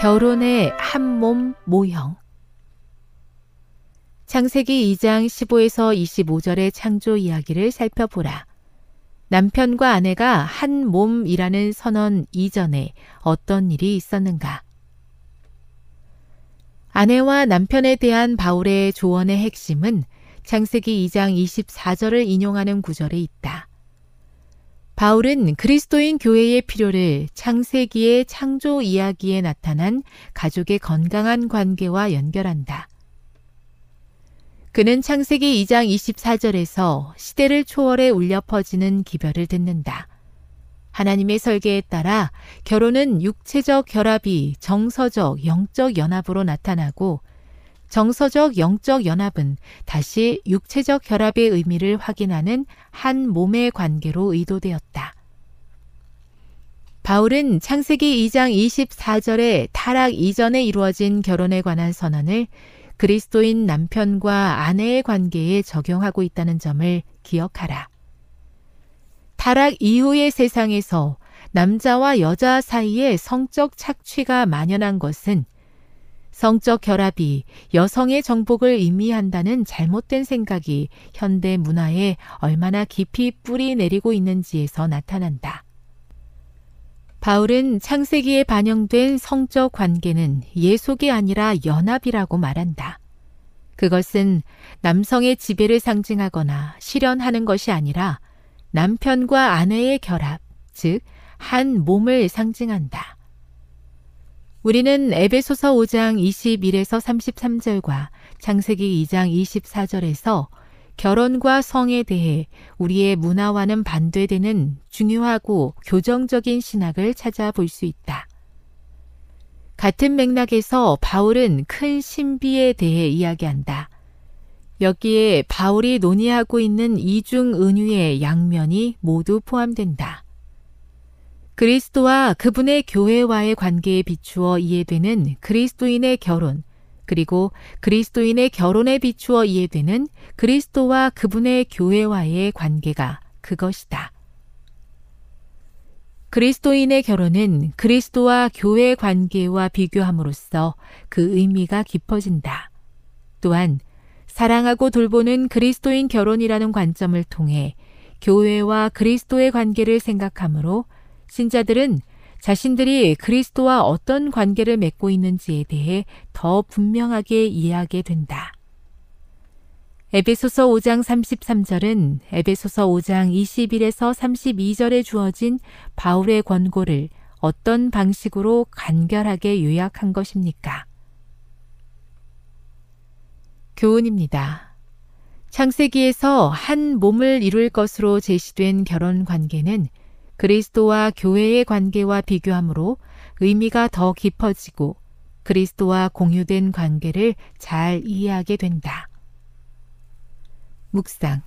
결혼의 한 몸 모형 창세기 2장 15에서 25절의 창조 이야기를 살펴보라. 남편과 아내가 한 몸이라는 선언 이전에 어떤 일이 있었는가? 아내와 남편에 대한 바울의 조언의 핵심은 창세기 2장 24절을 인용하는 구절에 있다. 바울은 그리스도인 교회의 필요를 창세기의 창조 이야기에 나타난 가족의 건강한 관계와 연결한다. 그는 창세기 2장 24절에서 시대를 초월해 울려 퍼지는 기별을 듣는다. 하나님의 설계에 따라 결혼은 육체적 결합이 정서적 영적 연합으로 나타나고 정서적 영적 연합은 다시 육체적 결합의 의미를 확인하는 한 몸의 관계로 의도되었다. 바울은 창세기 2장 24절에 타락 이전에 이루어진 결혼에 관한 선언을 그리스도인 남편과 아내의 관계에 적용하고 있다는 점을 기억하라. 타락 이후의 세상에서 남자와 여자 사이에 성적 착취가 만연한 것은 성적 결합이 여성의 정복을 의미한다는 잘못된 생각이 현대 문화에 얼마나 깊이 뿌리 내리고 있는지에서 나타난다. 바울은 창세기에 반영된 성적 관계는 예속이 아니라 연합이라고 말한다. 그것은 남성의 지배를 상징하거나 실현하는 것이 아니라 남편과 아내의 결합, 즉, 한 몸을 상징한다. 우리는 에베소서 5장 21에서 33절과 창세기 2장 24절에서 결혼과 성에 대해 우리의 문화와는 반대되는 중요하고 교정적인 신학을 찾아볼 수 있다. 같은 맥락에서 바울은 큰 신비에 대해 이야기한다. 여기에 바울이 논의하고 있는 이중 은유의 양면이 모두 포함된다. 그리스도와 그분의 교회와의 관계에 비추어 이해되는 그리스도인의 결혼, 그리고 그리스도인의 결혼에 비추어 이해되는 그리스도와 그분의 교회와의 관계가 그것이다. 그리스도인의 결혼은 그리스도와 교회 관계와 비교함으로써 그 의미가 깊어진다. 또한 사랑하고 돌보는 그리스도인 결혼이라는 관점을 통해 교회와 그리스도의 관계를 생각하므로 신자들은 자신들이 그리스도와 어떤 관계를 맺고 있는지에 대해 더 분명하게 이해하게 된다. 에베소서 5장 33절은 에베소서 5장 21에서 32절에 주어진 바울의 권고를 어떤 방식으로 간결하게 요약한 것입니까? 교훈입니다. 창세기에서 한 몸을 이룰 것으로 제시된 결혼 관계는 그리스도와 교회의 관계와 비교하므로 의미가 더 깊어지고 그리스도와 공유된 관계를 잘 이해하게 된다. 묵상.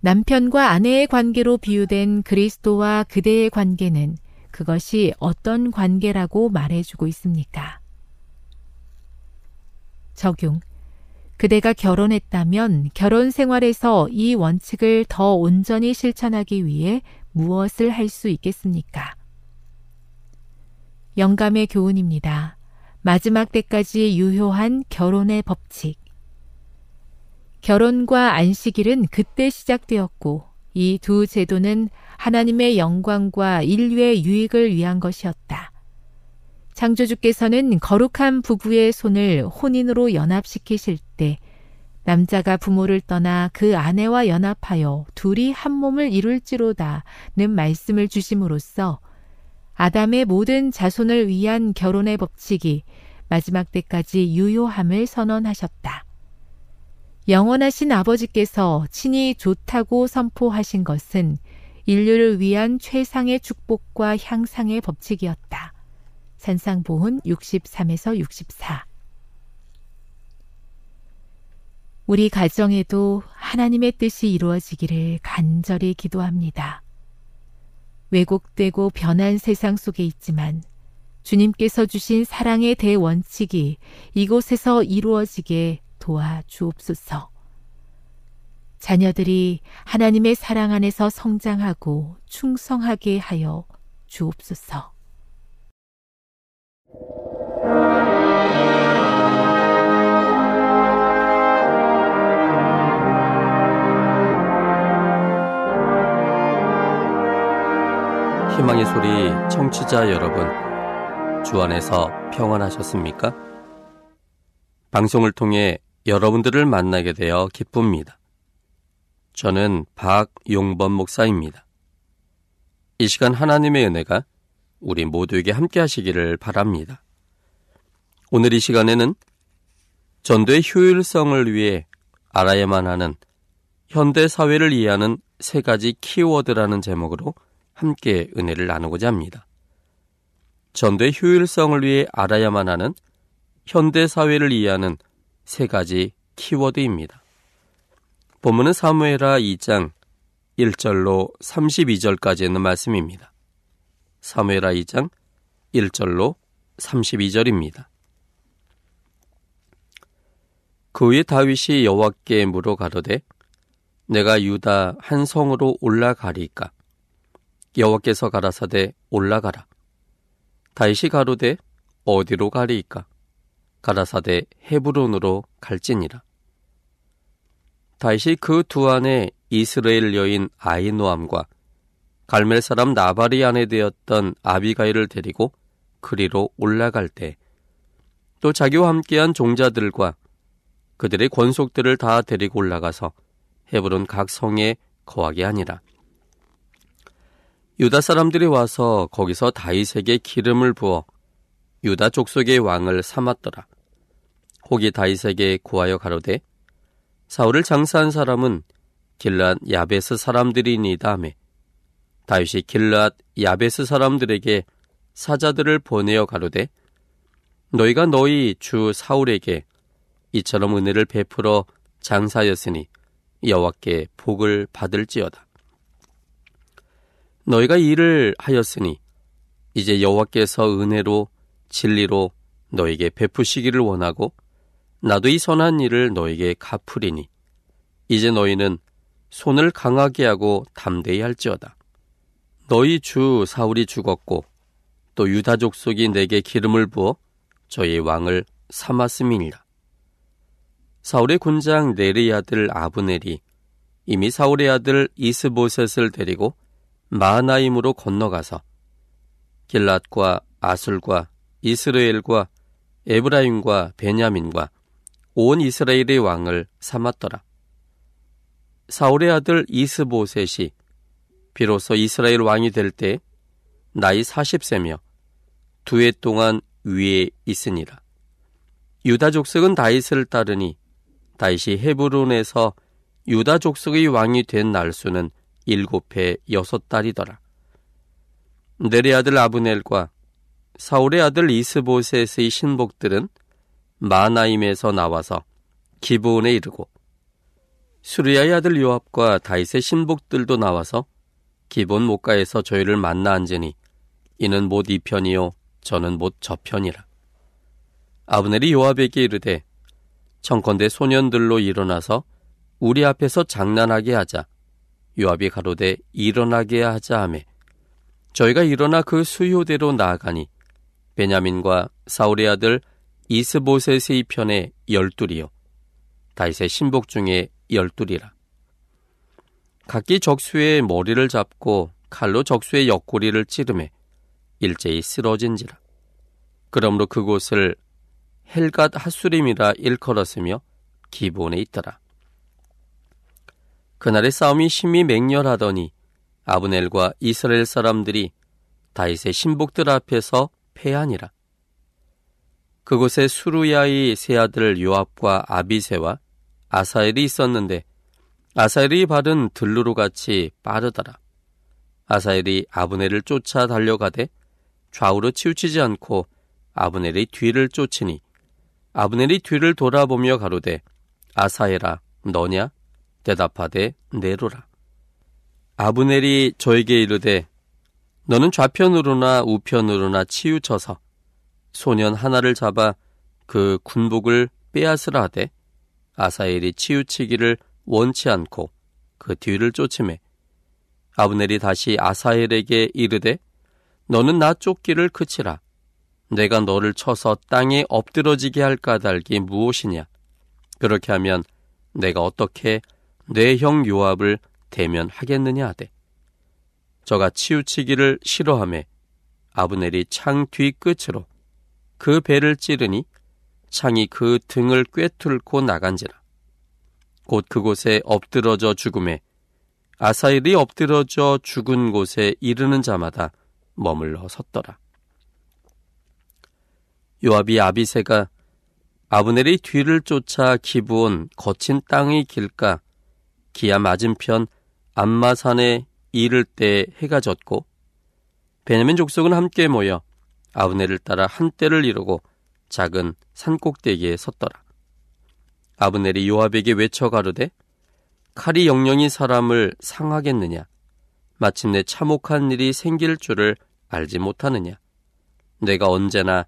남편과 아내의 관계로 비유된 그리스도와 그대의 관계는 그것이 어떤 관계라고 말해주고 있습니까? 적용. 그대가 결혼했다면 결혼 생활에서 이 원칙을 더 온전히 실천하기 위해 무엇을 할 수 있겠습니까? 영감의 교훈입니다. 마지막 때까지 유효한 결혼의 법칙. 결혼과 안식일은 그때 시작되었고 이 두 제도는 하나님의 영광과 인류의 유익을 위한 것이었다. 창조주께서는 거룩한 부부의 손을 혼인으로 연합시키실 때 남자가 부모를 떠나 그 아내와 연합하여 둘이 한 몸을 이룰지로다는 말씀을 주심으로써 아담의 모든 자손을 위한 결혼의 법칙이 마지막 때까지 유효함을 선언하셨다. 영원하신 아버지께서 친히 좋다고 선포하신 것은 인류를 위한 최상의 축복과 향상의 법칙이었다. 산상보훈 63에서 64 우리 가정에도 하나님의 뜻이 이루어지기를 간절히 기도합니다. 왜곡되고 변한 세상 속에 있지만 주님께서 주신 사랑의 대원칙이 이곳에서 이루어지게 도와 주옵소서. 자녀들이 하나님의 사랑 안에서 성장하고 충성하게 하여 주옵소서. 희망의 소리 청취자 여러분, 주 안에서 평안하셨습니까? 방송을 통해 여러분들을 만나게 되어 기쁩니다. 저는 박용범 목사입니다. 이 시간 하나님의 은혜가 우리 모두에게 함께 하시기를 바랍니다. 오늘 이 시간에는 전도의 효율성을 위해 알아야만 하는 현대 사회를 이해하는 세 가지 키워드라는 제목으로 함께 은혜를 나누고자 합니다. 전도의 효율성을 위해 알아야만 하는 현대 사회를 이해하는 세 가지 키워드입니다. 본문은 사무에라 2장 1절로 32절까지 있는 말씀입니다. 사무에라 2장 1절로 32절입니다. 그 후에 다윗이 여호와께 물어 가로되 내가 유다 한 성으로 올라가리까 여호와께서 가라사대 올라가라. 다윗이 가로되 어디로 가리이까? 가라사대 헤브론으로 갈지니라. 다윗이 그 두 안에 이스라엘 여인 아이노암과 갈멜 사람 나발이 아내 되었던 아비가일을 데리고 그리로 올라갈 때 또 자기와 함께한 종자들과 그들의 권속들을 다 데리고 올라가서 헤브론 각 성에 거하게 하니라. 유다 사람들이 와서 거기서 다윗에게 기름을 부어 유다 족속의 왕을 삼았더라. 혹이 다윗에게 구하여 가로되 사울을 장사한 사람은 길랏 야베스 사람들이니이다 하매 다윗이 길랏 야베스 사람들에게 사자들을 보내어 가로되 너희가 너희 주 사울에게 이처럼 은혜를 베풀어 장사였으니 여호와께 복을 받을지어다. 너희가 일을 하였으니 이제 여호와께서 은혜로 진리로 너에게 베푸시기를 원하고 나도 이 선한 일을 너에게 갚으리니 이제 너희는 손을 강하게 하고 담대히 할지어다. 너희 주 사울이 죽었고 또 유다 족 속이 내게 기름을 부어 저희 왕을 삼았음이니라. 사울의 군장 네리 아들 아브넬이 이미 사울의 아들 이스보셋을 데리고 마하나임으로 건너가서 길랏과 아술과 이스라엘과 에브라임과 베냐민과 온 이스라엘의 왕을 삼았더라. 사울의 아들 이스보셋이 비로소 이스라엘 왕이 될 때 나이 40세며 두 해 동안 위에 있으니라. 유다 족속은 다윗을 따르니 다윗이 헤브론에서 유다 족속의 왕이 된 날수는 일곱 해 여섯 달이더라. 네리 아들 아브넬과 사울의 아들 이스보셋의 신복들은 마나임에서 나와서 기브온에 이르고 수리아의 아들 요압과 다윗의 신복들도 나와서 기본 목가에서 저희를 만나 앉으니 이는 못 이 편이요 저는 못 저 편이라. 아브넬이 요압에게 이르되 청컨대 소년들로 일어나서 우리 앞에서 장난하게 하자. 요압이 가로되 일어나게 하자 하매 저희가 일어나 그 수요대로 나아가니. 베냐민과 사울의 아들 이스보셋의 편에 열둘이요. 다윗의 신복 중에 열둘이라. 각기 적수의 머리를 잡고 칼로 적수의 옆구리를 찌르매 일제히 쓰러진지라. 그러므로 그곳을 헬갓 하수림이라 일컬었으며 기본에 있더라 그날의 싸움이 심히 맹렬하더니 아브넬과 이스라엘 사람들이 다윗의 신복들 앞에서 패하니라. 그곳에 수루야의 세 아들 요압과 아비세와 아사엘이 있었는데 아사엘이 발은 들루로 같이 빠르더라. 아사엘이 아브넬을 쫓아 달려가되 좌우로 치우치지 않고 아브넬의 뒤를 쫓으니 아브넬이 뒤를 돌아보며 가로되 아사엘아 너냐 대답하되 네로라. 아브넬이 저에게 이르되 너는 좌편으로나 우편으로나 치우쳐서 소년 하나를 잡아 그 군복을 빼앗으라 하되 아사엘이 치우치기를 원치 않고 그 뒤를 쫓음에 아브넬이 다시 아사엘에게 이르되 너는 나 쫓기를 그치라 내가 너를 쳐서 땅에 엎드러지게 할 까닭이 무엇이냐 그렇게 하면 내가 어떻게 내형 요압을 대면하겠느냐 하되 저가 치우치기를 싫어함에 아브넬이 창 뒤 끝으로 그 배를 찌르니 창이 그 등을 꿰뚫고 나간지라 곧 그곳에 엎드러져 죽음에 아사일이 엎드러져 죽은 곳에 이르는 자마다 머물러 섰더라. 요압이 아비세가 아브넬의 뒤를 쫓아 기부온 거친 땅의 길가 기아 맞은편 안마산에 이를 때 해가 졌고 베냐민 족속은 함께 모여 아브넬을 따라 한때를 이루고 작은 산꼭대기에 섰더라. 아브넬이 요압에게 외쳐 가르되 칼이 영영이 사람을 상하겠느냐? 마침내 참혹한 일이 생길 줄을 알지 못하느냐? 내가 언제나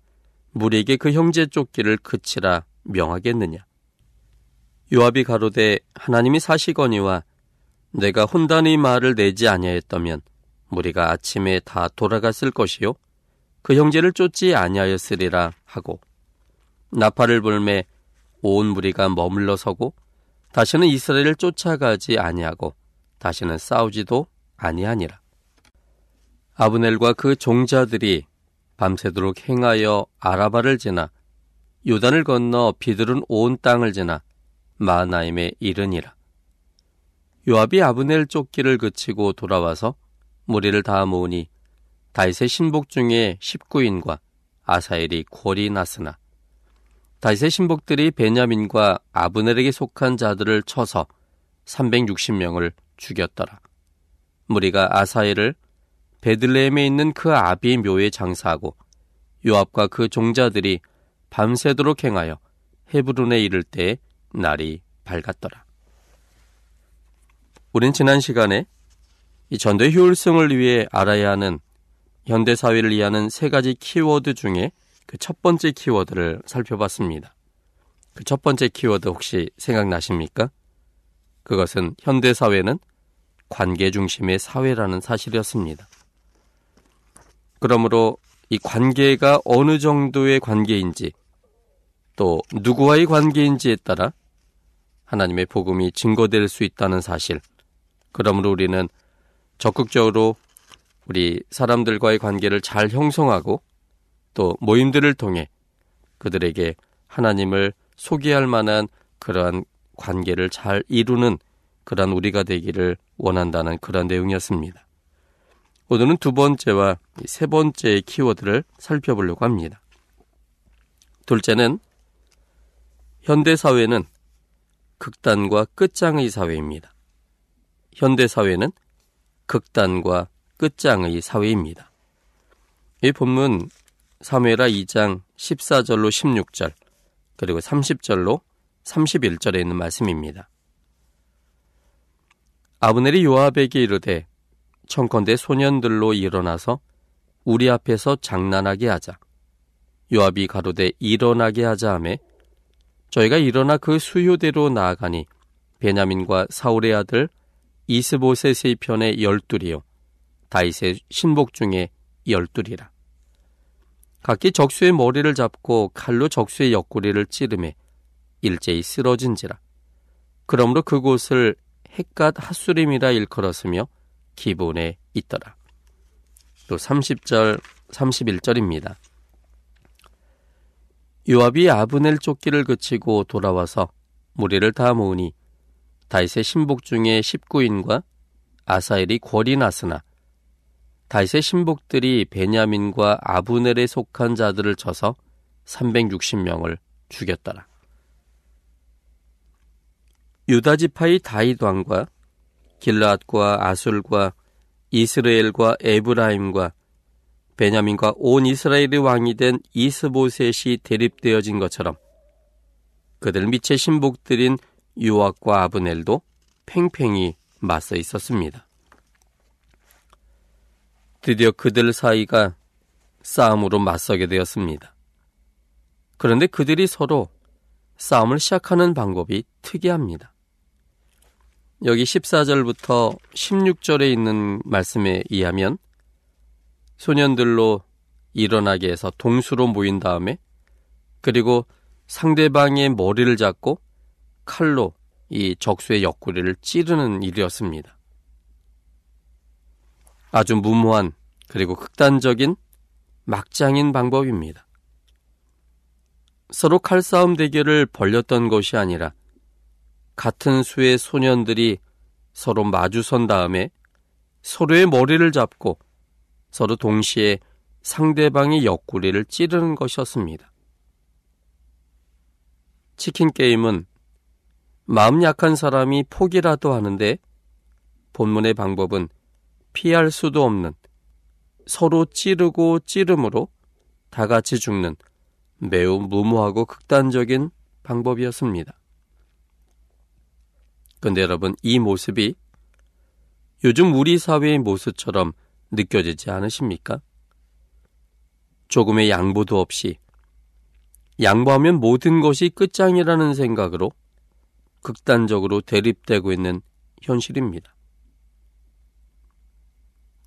무리에게 그 형제 쫓기를 그치라 명하겠느냐 요압이 가로되 하나님이 사시거니와 내가 혼단의 말을 내지 아니하였다면 무리가 아침에 다 돌아갔을 것이요. 그 형제를 쫓지 아니하였으리라 하고 나팔을 불매 온 무리가 머물러 서고 다시는 이스라엘을 쫓아가지 아니하고 다시는 싸우지도 아니하니라. 아브넬과 그 종자들이 밤새도록 행하여 아라바를 지나 요단을 건너 비들은 온 땅을 지나 마나임에 이르니라. 요압이 아브넬 쫓기를 그치고 돌아와서 무리를 다 모으니 다윗의 신복 중에 19인과 아사엘이 골이 났으나 다윗의 신복들이 베냐민과 아브넬에게 속한 자들을 쳐서 360명을 죽였더라. 무리가 아사엘을 베들레헴에 있는 그 아비 묘에 장사하고 요압과 그 종자들이 밤새도록 행하여 헤브론에 이를 때 날이 밝았더라. 우린 지난 시간에 이 전도의 효율성을 위해 알아야 하는 현대 사회를 이해하는 세 가지 키워드 중에 그 첫 번째 키워드를 살펴봤습니다. 그 첫 번째 키워드 혹시 생각나십니까? 그것은 현대 사회는 관계 중심의 사회라는 사실이었습니다. 그러므로 이 관계가 어느 정도의 관계인지 또 누구와의 관계인지에 따라 하나님의 복음이 증거될 수 있다는 사실. 그러므로 우리는 적극적으로 우리 사람들과의 관계를 잘 형성하고 또 모임들을 통해 그들에게 하나님을 소개할 만한 그러한 관계를 잘 이루는 그러한 우리가 되기를 원한다는 그런 내용이었습니다. 오늘은 두 번째와 세 번째의 키워드를 살펴보려고 합니다. 둘째는 현대 사회는 극단과 끝장의 사회입니다. 현대 사회는 극단과 끝장의 사회입니다. 이 본문 사무엘하 2장 14절로 16절 그리고 30절로 31절에 있는 말씀입니다. 아브넬이 요압에게 이르되 청컨대 소년들로 일어나서 우리 앞에서 장난하게 하자. 요압이 가로되 일어나게 하자 하매 저희가 일어나 그 수요대로 나아가니 베냐민과 사울의 아들 이스보셋의 편에 열둘이요 다윗의 신복 중에 열둘이라. 각기 적수의 머리를 잡고 칼로 적수의 옆구리를 찌르매 일제히 쓰러진지라. 그러므로 그곳을 헷갓 핫수림이라 일컬었으며 기본에 있더라. 또 30절, 31절입니다. 요압이 아브넬 쫓기를 그치고 돌아와서 무리를 다 모으니 다윗의 신복 중에 19인과 아사엘이 궐이 났으나 다윗의 신복들이 베냐민과 아브넬에 속한 자들을 쳐서 360명을 죽였더라. 유다 지파의 다윗 왕과 길라앗과 아술과 이스라엘과 에브라임과 베냐민과 온 이스라엘의 왕이 된 이스보셋이 대립되어진 것처럼 그들 밑에 신복들인 유압과 아브넬도 팽팽히 맞서 있었습니다. 드디어 그들 사이가 싸움으로 맞서게 되었습니다. 그런데 그들이 서로 싸움을 시작하는 방법이 특이합니다. 여기 14절부터 16절에 있는 말씀에 의하면 소년들로 일어나게 해서 동수로 모인 다음에 그리고 상대방의 머리를 잡고 칼로 이 적수의 옆구리를 찌르는 일이었습니다. 아주 무모한 그리고 극단적인 막장인 방법입니다. 서로 칼싸움 대결을 벌렸던 것이 아니라 같은 수의 소년들이 서로 마주선 다음에 서로의 머리를 잡고 서로 동시에 상대방의 옆구리를 찌르는 것이었습니다. 치킨 게임은 마음 약한 사람이 포기라도 하는데 본문의 방법은 피할 수도 없는 서로 찌르고 찌름으로 다 같이 죽는 매우 무모하고 극단적인 방법이었습니다. 근데 여러분, 이 모습이 요즘 우리 사회의 모습처럼 느껴지지 않으십니까? 조금의 양보도 없이 양보하면 모든 것이 끝장이라는 생각으로 극단적으로 대립되고 있는 현실입니다.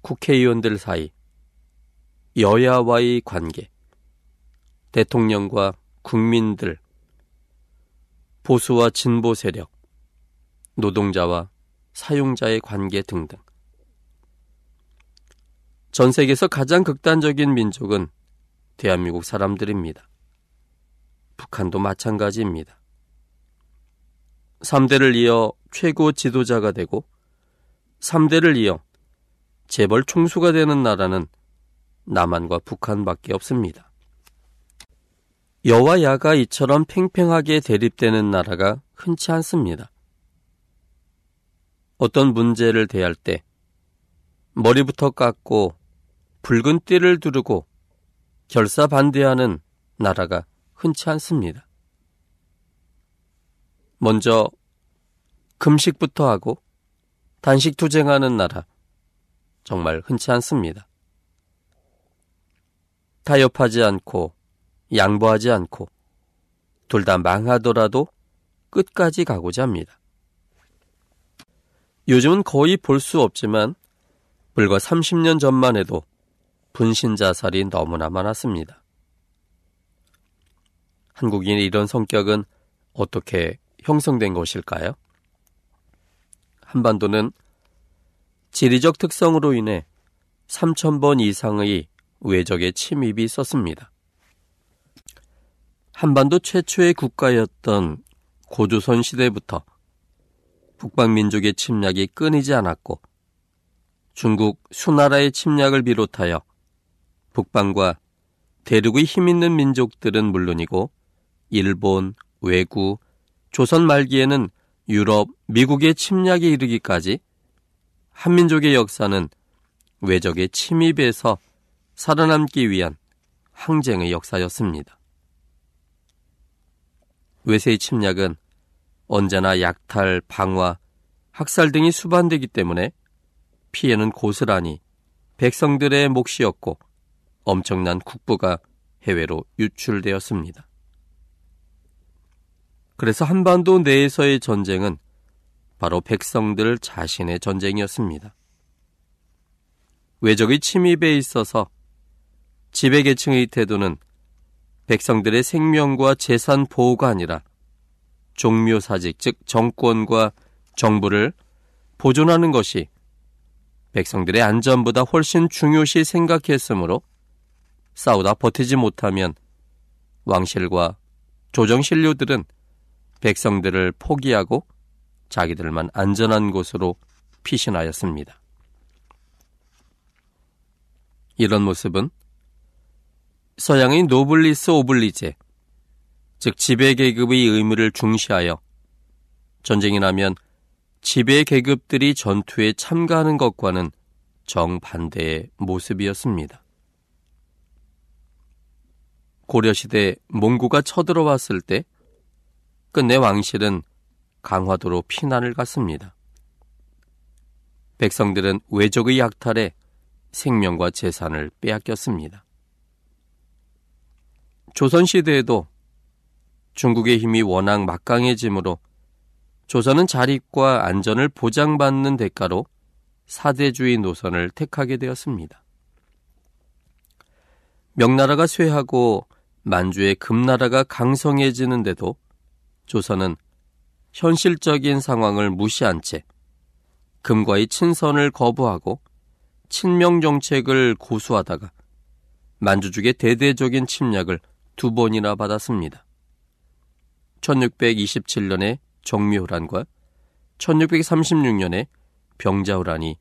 국회의원들 사이, 여야와의 관계, 대통령과 국민들, 보수와 진보 세력, 노동자와 사용자의 관계 등등. 전 세계에서 가장 극단적인 민족은 대한민국 사람들입니다. 북한도 마찬가지입니다. 3대를 이어 최고 지도자가 되고 3대를 이어 재벌 총수가 되는 나라는 남한과 북한밖에 없습니다. 여와 야가 이처럼 팽팽하게 대립되는 나라가 흔치 않습니다. 어떤 문제를 대할 때 머리부터 깎고 붉은 띠를 두르고 결사 반대하는 나라가 흔치 않습니다. 먼저 금식부터 하고 단식 투쟁하는 나라 정말 흔치 않습니다. 타협하지 않고 양보하지 않고 둘 다 망하더라도 끝까지 가고자 합니다. 요즘은 거의 볼 수 없지만 불과 30년 전만 해도 분신 자살이 너무나 많았습니다. 한국인의 이런 성격은 어떻게 형성된 것일까요? 한반도는 지리적 특성으로 인해 3,000번 이상의 외적의 침입이 있었습니다. 한반도 최초의 국가였던 고조선 시대부터 북방민족의 침략이 끊이지 않았고 중국 수나라의 침략을 비롯하여 북방과 대륙의 힘 있는 민족들은 물론이고 일본, 외구, 조선 말기에는 유럽, 미국의 침략에 이르기까지 한민족의 역사는 외적의 침입에서 살아남기 위한 항쟁의 역사였습니다. 외세의 침략은 언제나 약탈, 방화, 학살 등이 수반되기 때문에 피해는 고스란히 백성들의 몫이었고 엄청난 국부가 해외로 유출되었습니다. 그래서 한반도 내에서의 전쟁은 바로 백성들 자신의 전쟁이었습니다. 외적의 침입에 있어서 지배계층의 태도는 백성들의 생명과 재산 보호가 아니라 종묘사직, 즉 정권과 정부를 보존하는 것이 백성들의 안전보다 훨씬 중요시 생각했으므로 싸우다 버티지 못하면 왕실과 조정신료들은 백성들을 포기하고 자기들만 안전한 곳으로 피신하였습니다. 이런 모습은 서양의 노블리스 오블리제, 즉 지배계급의 의무를 중시하여 전쟁이 나면 지배계급들이 전투에 참가하는 것과는 정반대의 모습이었습니다. 고려시대 몽고가 쳐들어왔을 때 끝내 왕실은 강화도로 피난을 갔습니다. 백성들은 외적의 약탈에 생명과 재산을 빼앗겼습니다. 조선시대에도 중국의 힘이 워낙 막강해지므로 조선은 자립과 안전을 보장받는 대가로 사대주의 노선을 택하게 되었습니다. 명나라가 쇠하고 만주의 금나라가 강성해지는데도 조선은 현실적인 상황을 무시한 채 금과의 친선을 거부하고 친명 정책을 고수하다가 만주족의 대대적인 침략을 두 번이나 받았습니다. 1627년에 정미호란과 1636년에 병자호란이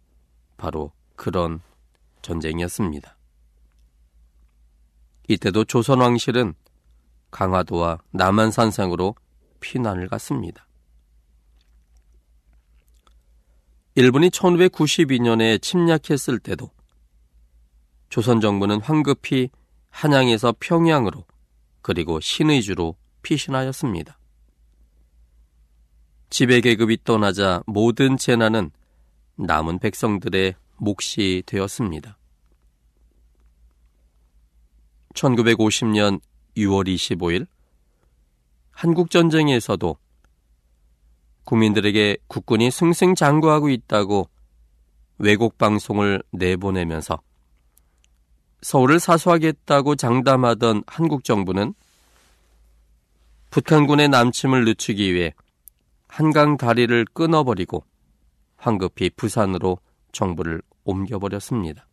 바로 그런 전쟁이었습니다. 이때도 조선 왕실은 강화도와 남한산상으로 피난을 갔습니다. 일본이 1592년에 침략했을 때도 조선 정부는 황급히 한양에서 평양으로 그리고 신의주로 피신하였습니다. 지배 계급이 떠나자 모든 재난은 남은 백성들의 몫이 되었습니다. 1950년 6월 25일 한국전쟁에서도 국민들에게 국군이 승승장구하고 있다고 외국 방송을 내보내면서 서울을 사수하겠다고 장담하던 한국 정부는 북한군의 남침을 늦추기 위해 한강 다리를 끊어버리고 황급히 부산으로 정부를 옮겨버렸습니다.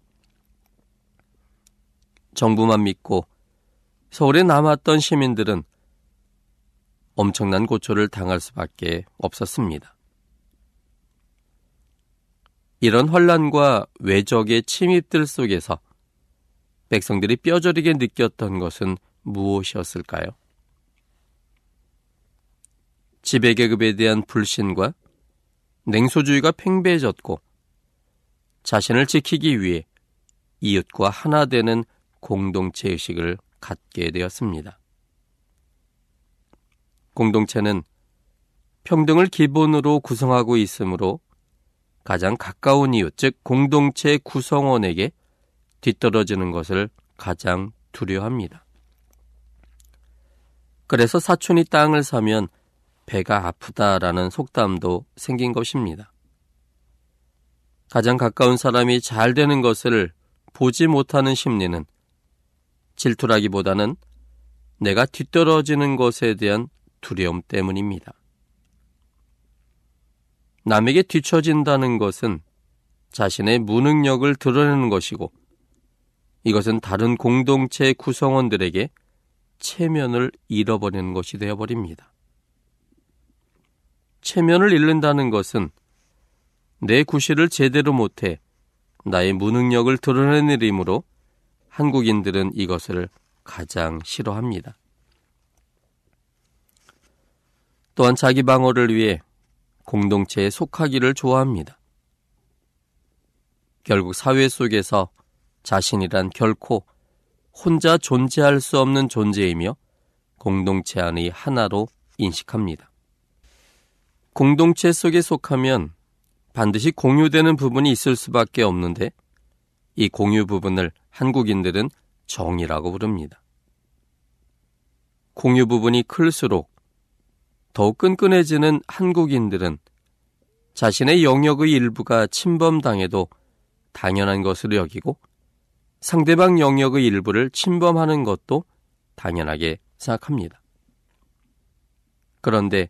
정부만 믿고 서울에 남았던 시민들은 엄청난 고초를 당할 수밖에 없었습니다. 이런 혼란과 외적의 침입들 속에서 백성들이 뼈저리게 느꼈던 것은 무엇이었을까요? 지배계급에 대한 불신과 냉소주의가 팽배해졌고 자신을 지키기 위해 이웃과 하나 되는 공동체 의식을 갖게 되었습니다. 공동체는 평등을 기본으로 구성하고 있으므로 가장 가까운 이웃, 즉 공동체 구성원에게 뒤떨어지는 것을 가장 두려워합니다. 그래서 사촌이 땅을 사면 배가 아프다라는 속담도 생긴 것입니다. 가장 가까운 사람이 잘 되는 것을 보지 못하는 심리는 질투라기보다는 내가 뒤떨어지는 것에 대한 두려움 때문입니다. 남에게 뒤처진다는 것은 자신의 무능력을 드러내는 것이고 이것은 다른 공동체 구성원들에게 체면을 잃어버리는 것이 되어버립니다. 체면을 잃는다는 것은 내 구실을 제대로 못해 나의 무능력을 드러내므로 한국인들은 이것을 가장 싫어합니다. 또한 자기 방어를 위해 공동체에 속하기를 좋아합니다. 결국 사회 속에서 자신이란 결코 혼자 존재할 수 없는 존재이며 공동체 안의 하나로 인식합니다. 공동체 속에 속하면 반드시 공유되는 부분이 있을 수밖에 없는데 이 공유 부분을 한국인들은 정이라고 부릅니다. 공유 부분이 클수록 더욱 끈끈해지는 한국인들은 자신의 영역의 일부가 침범당해도 당연한 것으로 여기고 상대방 영역의 일부를 침범하는 것도 당연하게 생각합니다. 그런데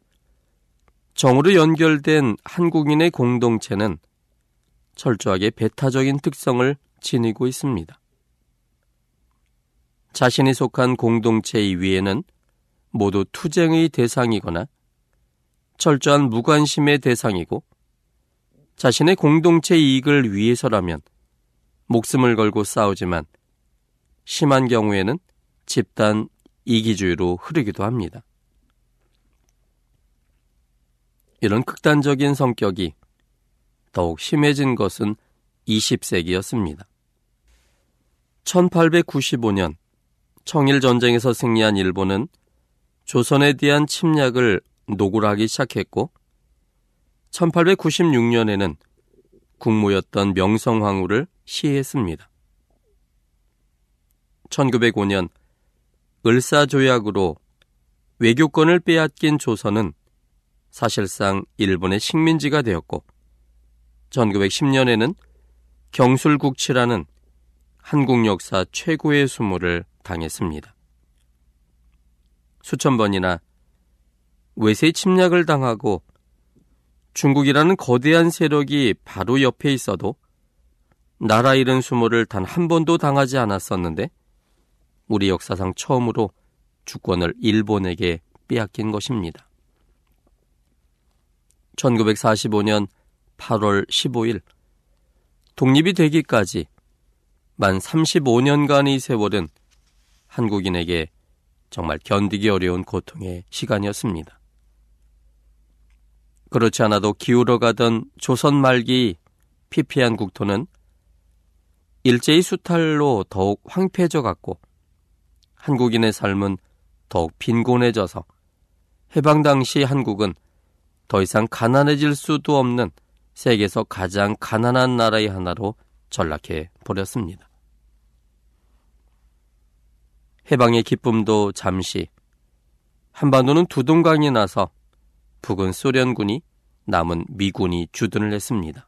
정으로 연결된 한국인의 공동체는 철저하게 배타적인 특성을 지니고 있습니다. 자신이 속한 공동체 위에는 모두 투쟁의 대상이거나 철저한 무관심의 대상이고 자신의 공동체 이익을 위해서라면 목숨을 걸고 싸우지만 심한 경우에는 집단 이기주의로 흐르기도 합니다. 이런 극단적인 성격이 더욱 심해진 것은 20세기였습니다. 1895년 청일 전쟁에서 승리한 일본은 조선에 대한 침략을 노골하기 시작했고 1896년에는 국무였던 명성황후를 시해했습니다. 1905년 을사조약으로 외교권을 빼앗긴 조선은 사실상 일본의 식민지가 되었고 1910년에는 경술국치라는 한국 역사 최고의 수모를 당했습니다. 수천 번이나 외세 침략을 당하고 중국이라는 거대한 세력이 바로 옆에 있어도 나라 잃은 수모를 단 한 번도 당하지 않았었는데 우리 역사상 처음으로 주권을 일본에게 빼앗긴 것입니다. 1945년 8월 15일 독립이 되기까지 만 35년간의 세월은 한국인에게 정말 견디기 어려운 고통의 시간이었습니다. 그렇지 않아도 기울어가던 조선 말기 피폐한 국토는 일제히 수탈로 더욱 황폐해져 갔고 한국인의 삶은 더욱 빈곤해져서 해방 당시 한국은 더 이상 가난해질 수도 없는 세계에서 가장 가난한 나라의 하나로 전락해 버렸습니다. 해방의 기쁨도 잠시 한반도는 두 동강이 나서 북은 소련군이 남은 미군이 주둔을 했습니다.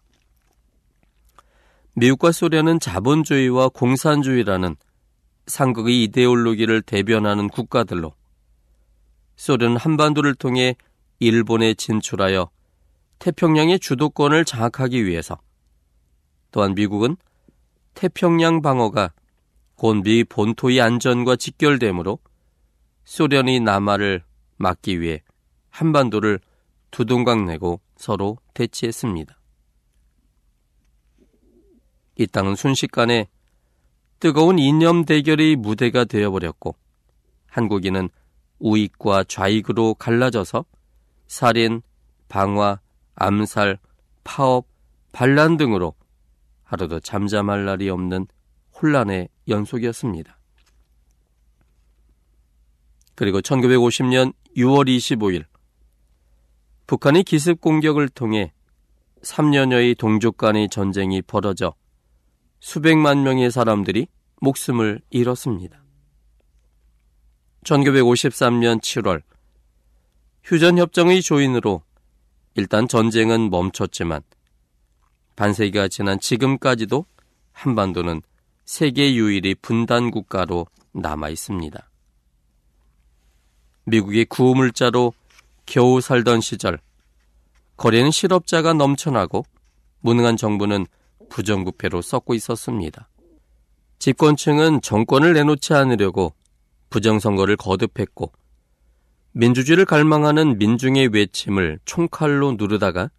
미국과 소련은 자본주의와 공산주의라는 상극의 이데올로기를 대변하는 국가들로 소련은 한반도를 통해 일본에 진출하여 태평양의 주도권을 장악하기 위해서 또한 미국은 태평양 방어가 곧미 본토의 안전과 직결되므로 소련이 남하를 막기 위해 한반도를 두동강 내고 서로 대치했습니다. 이 땅은 순식간에 뜨거운 이념 대결의 무대가 되어버렸고 한국인은 우익과 좌익으로 갈라져서 살인, 방화, 암살, 파업, 반란 등으로 하루도 잠잠할 날이 없는 혼란의 연속이었습니다. 그리고 1950년 6월 25일 북한의 기습 공격을 통해 3년여의 동족 간의 전쟁이 벌어져 수백만 명의 사람들이 목숨을 잃었습니다. 1953년 7월 휴전협정의 조인으로 일단 전쟁은 멈췄지만 반세기가 지난 지금까지도 한반도는 세계 유일의 분단 국가로 남아 있습니다. 미국이 구물자로 겨우 살던 시절 거리에는 실업자가 넘쳐나고 무능한 정부는 부정부패로 썩고 있었습니다. 집권층은 정권을 내놓지 않으려고 부정선거를 거듭했고 민주주의를 갈망하는 민중의 외침을 총칼로 누르다가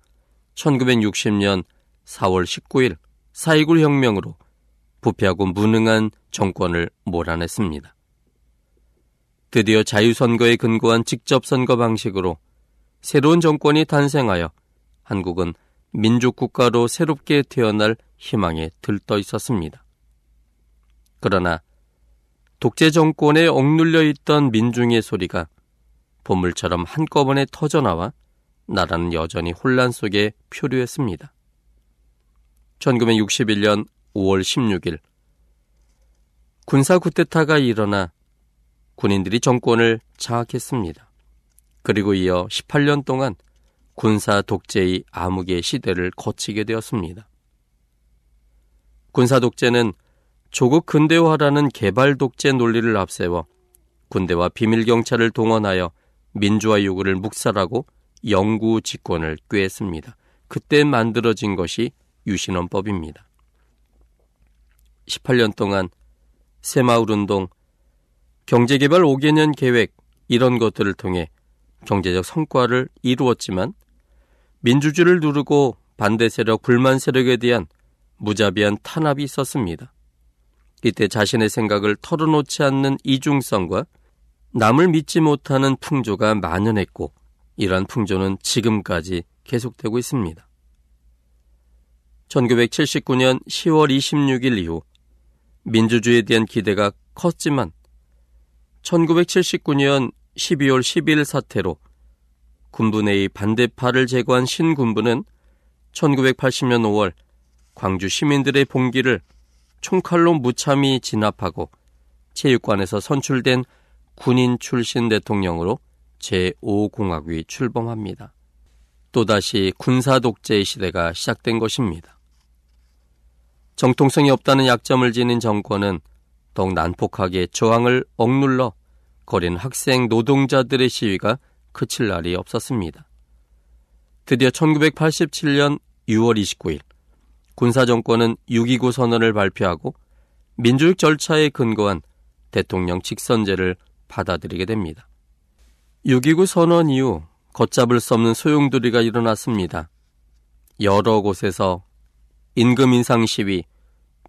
1960년 4월 19일 4.29 혁명으로 부패하고 무능한 정권을 몰아냈습니다. 드디어 자유선거에 근거한 직접선거 방식으로 새로운 정권이 탄생하여 한국은 민족국가로 새롭게 태어날 희망에 들떠 있었습니다. 그러나 독재 정권에 억눌려 있던 민중의 소리가 보물처럼 한꺼번에 터져나와 나라는 여전히 혼란 속에 표류했습니다. 1961년 5월 16일 군사 쿠데타가 일어나 군인들이 정권을 장악했습니다. 그리고 이어 18년 동안 군사 독재의 암흑의 시대를 거치게 되었습니다. 군사 독재는 조국 근대화라는 개발 독재 논리를 앞세워 군대와 비밀 경찰을 동원하여 민주화 요구를 묵살하고 영구 집권을 꾀했습니다. 그때 만들어진 것이 유신헌법입니다. 18년 동안 새마을 운동, 경제개발 5개년 계획 이런 것들을 통해 경제적 성과를 이루었지만 민주주의를 누르고 반대 세력, 불만 세력에 대한 무자비한 탄압이 있었습니다. 이때 자신의 생각을 털어놓지 않는 이중성과 남을 믿지 못하는 풍조가 만연했고 이러한 풍조는 지금까지 계속되고 있습니다. 1979년 10월 26일 이후 민주주의에 대한 기대가 컸지만 1979년 12월 10일 사태로 군부 내의 반대파를 제거한 신군부는 1980년 5월 광주 시민들의 봉기를 총칼로 무참히 진압하고 체육관에서 선출된 군인 출신 대통령으로 제5공화국이 출범합니다. 또다시 군사 독재의 시대가 시작된 것입니다. 정통성이 없다는 약점을 지닌 정권은 더욱 난폭하게 저항을 억눌러 거린 학생 노동자들의 시위가 그칠 날이 없었습니다. 드디어 1987년 6월 29일 군사정권은 6.29 선언을 발표하고 민주주의 절차에 근거한 대통령 직선제를 받아들이게 됩니다. 6.29 선언 이후 걷잡을 수 없는 소용돌이가 일어났습니다. 여러 곳에서 임금 인상 시위,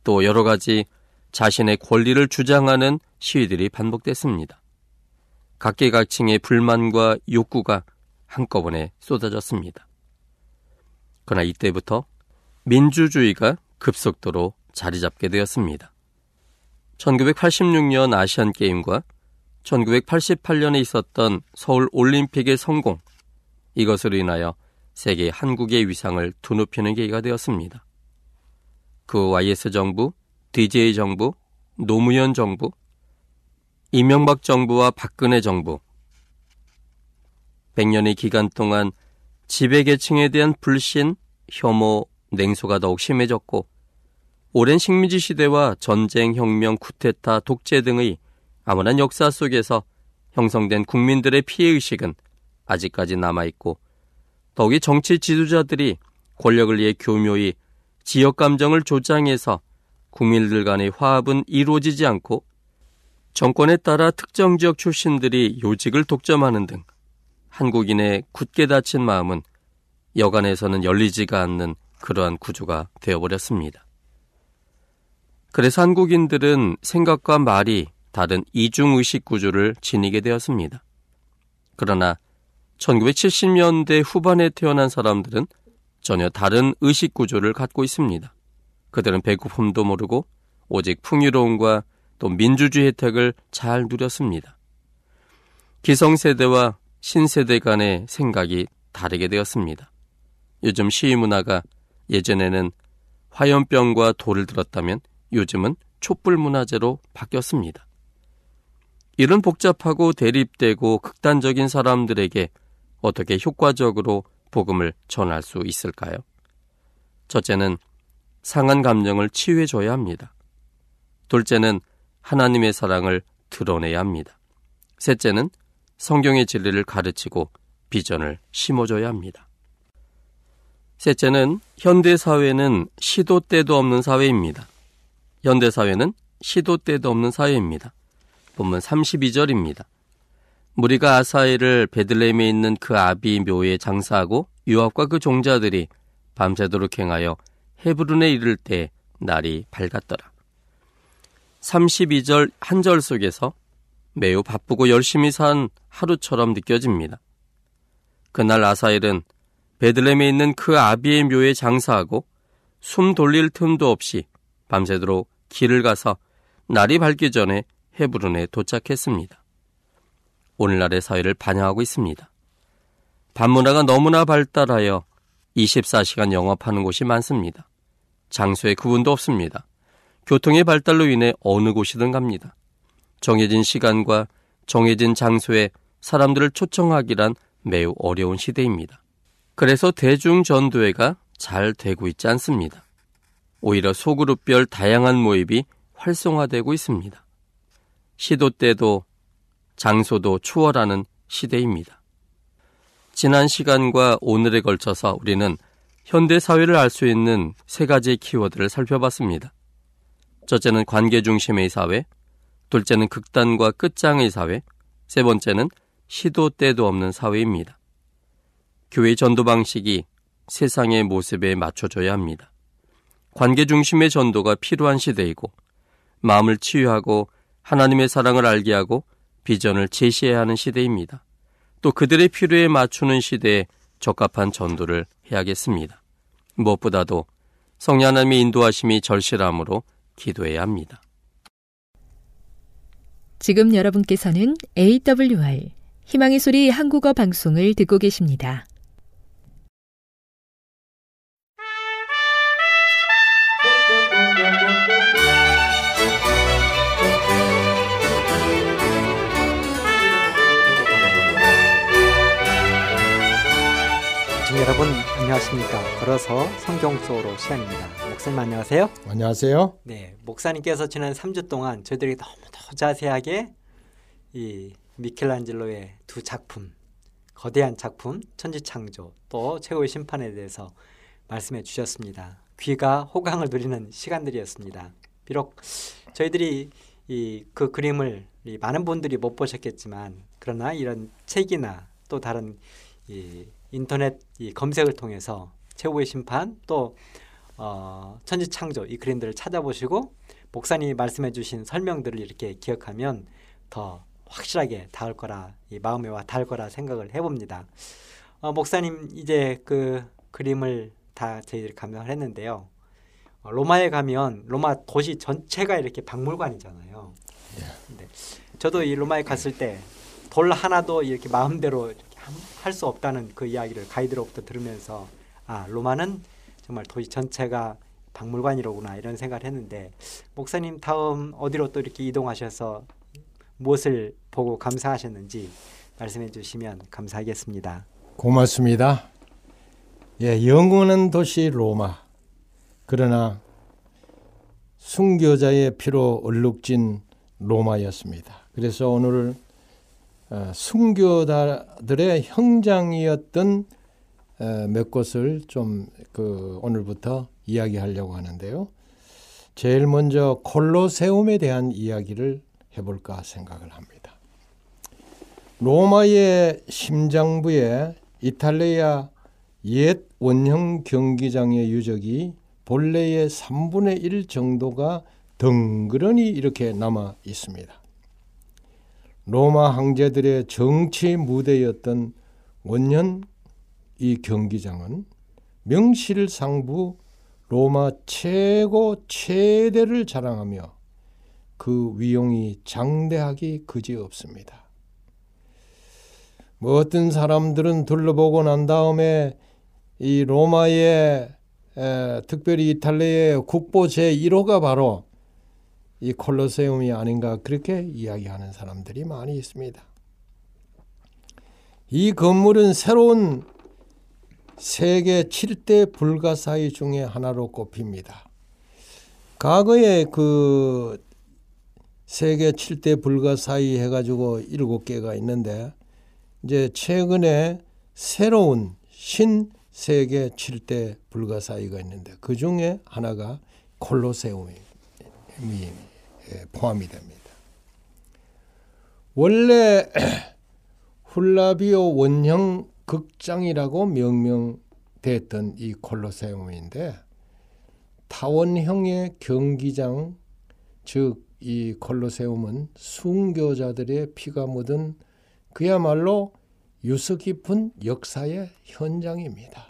또 여러 가지 자신의 권리를 주장하는 시위들이 반복됐습니다. 각계각층의 불만과 욕구가 한꺼번에 쏟아졌습니다. 그러나 이때부터 민주주의가 급속도로 자리 잡게 되었습니다. 1986년 아시안 게임과 1988년에 있었던 서울 올림픽의 성공, 이것으로 인하여 세계 한국의 위상을 두높이는 계기가 되었습니다. 그 YS 정부, DJ 정부, 노무현 정부, 이명박 정부와 박근혜 정부, 100년의 기간 동안 지배계층에 대한 불신, 혐오, 냉소가 더욱 심해졌고 오랜 식민지 시대와 전쟁, 혁명, 쿠데타, 독재 등의 암울한 역사 속에서 형성된 국민들의 피해의식은 아직까지 남아있고 더욱이 정치 지도자들이 권력을 위해 교묘히 지역 감정을 조장해서 국민들 간의 화합은 이루어지지 않고 정권에 따라 특정 지역 출신들이 요직을 독점하는 등 한국인의 굳게 닫힌 마음은 여간에서는 열리지가 않는 그러한 구조가 되어버렸습니다. 그래서 한국인들은 생각과 말이 다른 이중의식 구조를 지니게 되었습니다. 그러나 1970년대 후반에 태어난 사람들은 전혀 다른 의식 구조를 갖고 있습니다. 그들은 배고픔도 모르고 오직 풍요로움과 또 민주주의 혜택을 잘 누렸습니다. 기성세대와 신세대 간의 생각이 다르게 되었습니다. 요즘 시위 문화가 예전에는 화염병과 돌을 들었다면 요즘은 촛불 문화재로 바뀌었습니다. 이런 복잡하고 대립되고 극단적인 사람들에게 어떻게 효과적으로 복음을 전할 수 있을까요? 첫째는 상한 감정을 치유해줘야 합니다. 둘째는 하나님의 사랑을 드러내야 합니다. 셋째는 성경의 진리를 가르치고 비전을 심어줘야 합니다. 셋째는 현대 사회는 시도 때도 없는 사회입니다. 현대 사회는 시도 때도 없는 사회입니다. 본문 32절입니다. 무리가 아사엘을 베들레헴에 있는 그 아비 묘에 장사하고 유압과 그 종자들이 밤새도록 행하여 헤브론에 이를 때 날이 밝았더라. 32절 한 절 속에서 매우 바쁘고 열심히 산 하루처럼 느껴집니다. 그날 아사엘은 베들렘에 있는 그 아비의 묘에 장사하고 숨 돌릴 틈도 없이 밤새도록 길을 가서 날이 밝기 전에 헤브론에 도착했습니다. 오늘날의 사회를 반영하고 있습니다. 밤문화가 너무나 발달하여 24시간 영업하는 곳이 많습니다. 장소의 구분도 없습니다. 교통의 발달로 인해 어느 곳이든 갑니다. 정해진 시간과 정해진 장소에 사람들을 초청하기란 매우 어려운 시대입니다. 그래서 대중전도회가 잘 되고 있지 않습니다. 오히려 소그룹별 다양한 모임이 활성화되고 있습니다. 시도 때도 장소도 추월하는 시대입니다. 지난 시간과 오늘에 걸쳐서 우리는 현대 사회를 알 수 있는 세 가지 키워드를 살펴봤습니다. 첫째는 관계 중심의 사회, 둘째는 극단과 끝장의 사회, 세 번째는 시도 때도 없는 사회입니다. 교회 전도 방식이 세상의 모습에 맞춰줘야 합니다. 관계 중심의 전도가 필요한 시대이고 마음을 치유하고 하나님의 사랑을 알게 하고 비전을 제시해야 하는 시대입니다. 또 그들의 필요에 맞추는 시대에 적합한 전도를 해야겠습니다. 무엇보다도 성령 하나님의 인도하심이 절실함으로 기도해야 합니다. 지금 여러분께서는 AWR 희망의 소리 한국어 방송을 듣고 계십니다. 여러분 안녕하십니까. 걸어서 성경 속으로 시간입니다. 목사님 안녕하세요. 안녕하세요. 네 목사님께서 지난 3주 동안 저희들이 너무 더 자세하게 이 미켈란젤로의 두 작품 거대한 작품 천지창조 또 최고의 심판에 대해서 말씀해 주셨습니다. 귀가 호강을 누리는 시간들이었습니다. 비록 저희들이 이 그 그림을 이 많은 분들이 못 보셨겠지만 그러나 이런 책이나 또 다른 이 인터넷 이 검색을 통해서 최후의 심판 또 어, 천지창조 이 그림들을 찾아보시고 목사님이 말씀해 주신 설명들을 이렇게 기억하면 더 확실하게 닿을 거라 이 마음에 와 닿을 거라 생각을 해봅니다. 어, 목사님 이제 그 그림을 다 저희들이 감상을 했는데요. 어, 로마에 가면 로마 도시 전체가 이렇게 박물관이잖아요. 네. 저도 이 로마에 갔을 때 돌 하나도 이렇게 마음대로 할 수 없다는 그 이야기를 가이드로부터 들으면서 아 로마는 정말 도시 전체가 박물관이로구나 이런 생각을 했는데 목사님 다음 어디로 또 이렇게 이동하셔서 무엇을 보고 감사하셨는지 말씀해 주시면 감사하겠습니다. 고맙습니다. 예, 영원한 도시 로마. 그러나 순교자의 피로 얼룩진 로마였습니다. 그래서 오늘 어, 순교자들의 형장이었던 어, 몇 곳을 좀 그 오늘부터 이야기하려고 하는데요. 제일 먼저 콜로세움에 대한 이야기를 해볼까 생각을 합니다. 로마의 심장부에 이탈리아 옛 원형 경기장의 유적이 본래의 3분의 1 정도가 덩그러니 이렇게 남아 있습니다. 로마 황제들의 정치 무대였던 원년 이 경기장은 명실상부 로마 최고 최대를 자랑하며 그 위용이 장대하기 그지없습니다. 뭐 어떤 사람들은 둘러보고 난 다음에 이 로마의 에, 특별히 이탈리아의 국보 제1호가 바로 이 콜로세움이 아닌가 그렇게 이야기하는 사람들이 많이 있습니다. 이 건물은 새로운 세계 7대 불가사의 중에 하나로 꼽힙니다. 과거에 그 세계 7대 불가사의 해가지고 7개가 있는데 이제 최근에 새로운 신 세계 7대 불가사의가 있는데 그 중에 하나가 콜로세움이 포함이 됩니다. 원래 훌라비오 원형 극장이라고 명명됐던 이 콜로세움인데 타원형의 경기장 즉 이 콜로세움은 순교자들의 피가 묻은 그야말로 유서 깊은 역사의 현장입니다.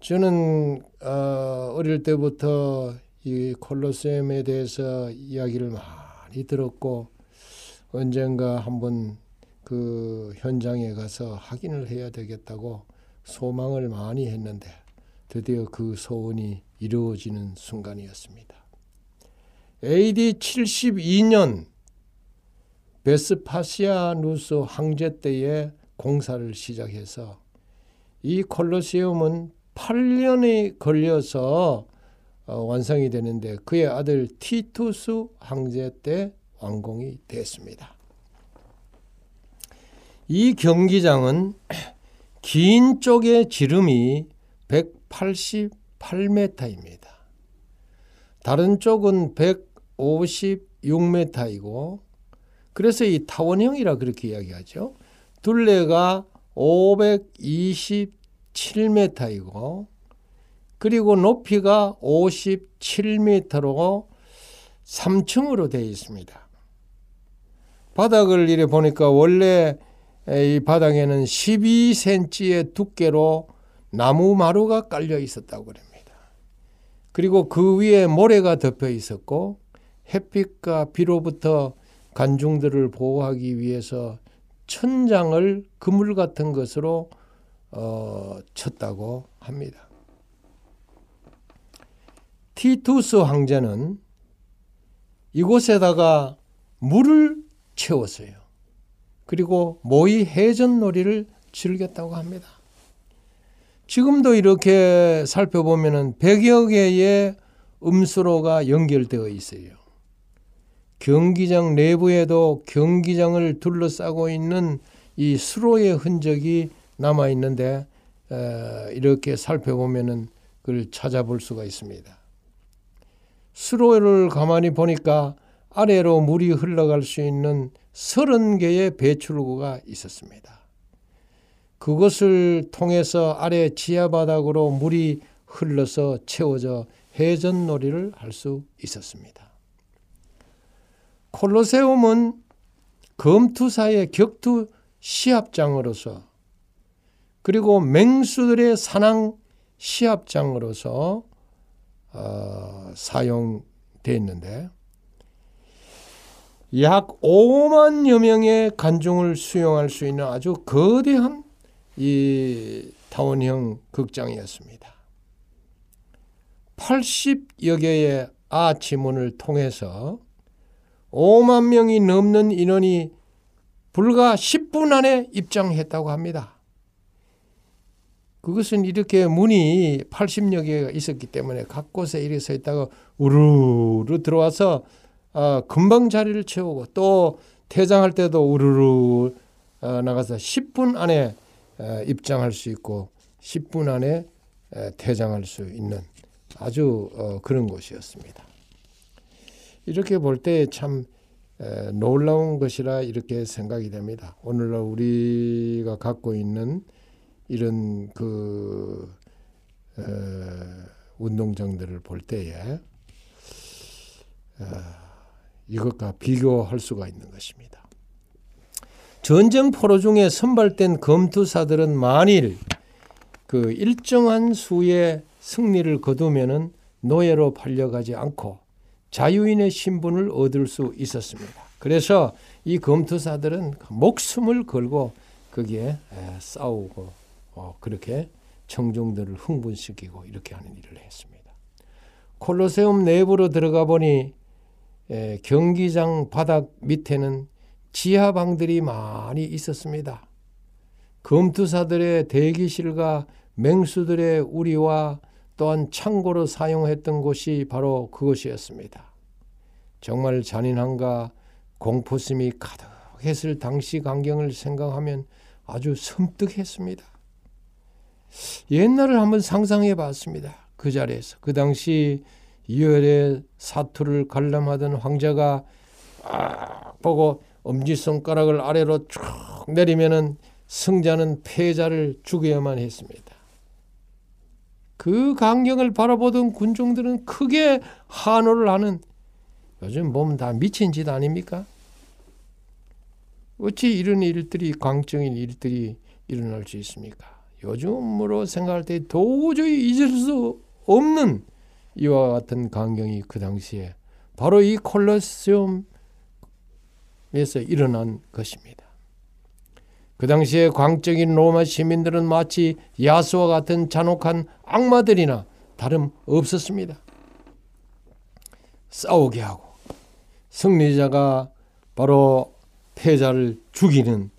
저는 어, 어릴 때부터 이 콜로세움에 대해서 이야기를 많이 들었고 언젠가 한번 그 현장에 가서 확인을 해야 되겠다고 소망을 많이 했는데 드디어 그 소원이 이루어지는 순간이었습니다. AD 72년 베스파시아누스 황제 때에 공사를 시작해서 이 콜로세움은 8년이 걸려서 어, 완성이 되는데 그의 아들 티투스 황제 때 완공이 됐습니다. 이 경기장은 긴 쪽의 지름이 188m입니다. 다른 쪽은 156m이고 그래서 이 타원형이라 그렇게 이야기하죠. 둘레가 527m이고 그리고 높이가 57m로 3층으로 되어 있습니다. 바닥을 이래 보니까 원래 이 바닥에는 12cm의 두께로 나무 마루가 깔려 있었다고 그럽니다. 그리고 그 위에 모래가 덮여 있었고 햇빛과 비로부터 간중들을 보호하기 위해서 천장을 그물 같은 것으로 어, 쳤다고 합니다. 티투스 황제는 이곳에다가 물을 채웠어요. 그리고 모의 해전놀이를 즐겼다고 합니다. 지금도 이렇게 살펴보면 100여 개의 음수로가 연결되어 있어요. 경기장 내부에도 경기장을 둘러싸고 있는 이 수로의 흔적이 남아 있는데 이렇게 살펴보면 그걸 찾아볼 수가 있습니다. 수로를 가만히 보니까 아래로 물이 흘러갈 수 있는 30개의 배출구가 있었습니다. 그것을 통해서 아래 지하 바닥으로 물이 흘러서 채워져 해전놀이를 할 수 있었습니다. 콜로세움은 검투사의 격투 시합장으로서 그리고 맹수들의 사냥 시합장으로서 어, 사용되었는데 약 5만여 명의 관중을 수용할 수 있는 아주 거대한 이 타원형 극장이었습니다. 80여 개의 아치문을 통해서 5만 명이 넘는 인원이 불과 10분 안에 입장했다고 합니다. 그것은 이렇게 문이 80여 개가 있었기 때문에 각 곳에 이렇게 서 있다가 우르르 들어와서 어, 금방 자리를 채우고 또 퇴장할 때도 우르르 어, 나가서 10분 안에 어, 입장할 수 있고 10분 안에 에, 퇴장할 수 있는 아주 어, 그런 곳이었습니다. 이렇게 볼 때참 놀라운 것이라 이렇게 생각이 됩니다. 오늘날 우리가 갖고 있는 이런 그 에, 운동장들을 볼 때에 어, 이것과 비교할 수가 있는 것입니다. 전쟁 포로 중에 선발된 검투사들은 만일 그 일정한 수의 승리를 거두면은 노예로 팔려가지 않고 자유인의 신분을 얻을 수 있었습니다. 그래서 이 검투사들은 목숨을 걸고 거기에 싸우고 어, 그렇게 청중들을 흥분시키고 이렇게 하는 일을 했습니다. 콜로세움 내부로 들어가 보니 경기장 바닥 밑에는 지하방들이 많이 있었습니다. 검투사들의 대기실과 맹수들의 우리와 또한 창고로 사용했던 곳이 바로 그것이었습니다. 정말 잔인함과 공포심이 가득했을 당시 광경을 생각하면 아주 섬뜩했습니다. 옛날을 한번 상상해 봤습니다. 그 자리에서 그 당시 이열의 사투를 관람하던 황제가 아 보고 엄지손가락을 아래로 쭉 내리면은 승자는 패자를 죽여야만 했습니다. 그 광경을 바라보던 군중들은 크게 환호를 하는 요즘 보면 다 미친 짓 아닙니까? 어찌 이런 일들이 광적인 일들이 일어날 수 있습니까? 요즘으로 생각할 때 도저히 잊을 수 없는 이와 같은 광경이 그 당시에 바로 이 콜로세움에서 일어난 것입니다. 그 당시에 광적인 로마 시민들은 마치 야수와 같은 잔혹한 악마들이나 다름 없었습니다. 싸우게 하고 승리자가 바로 패자를 죽이는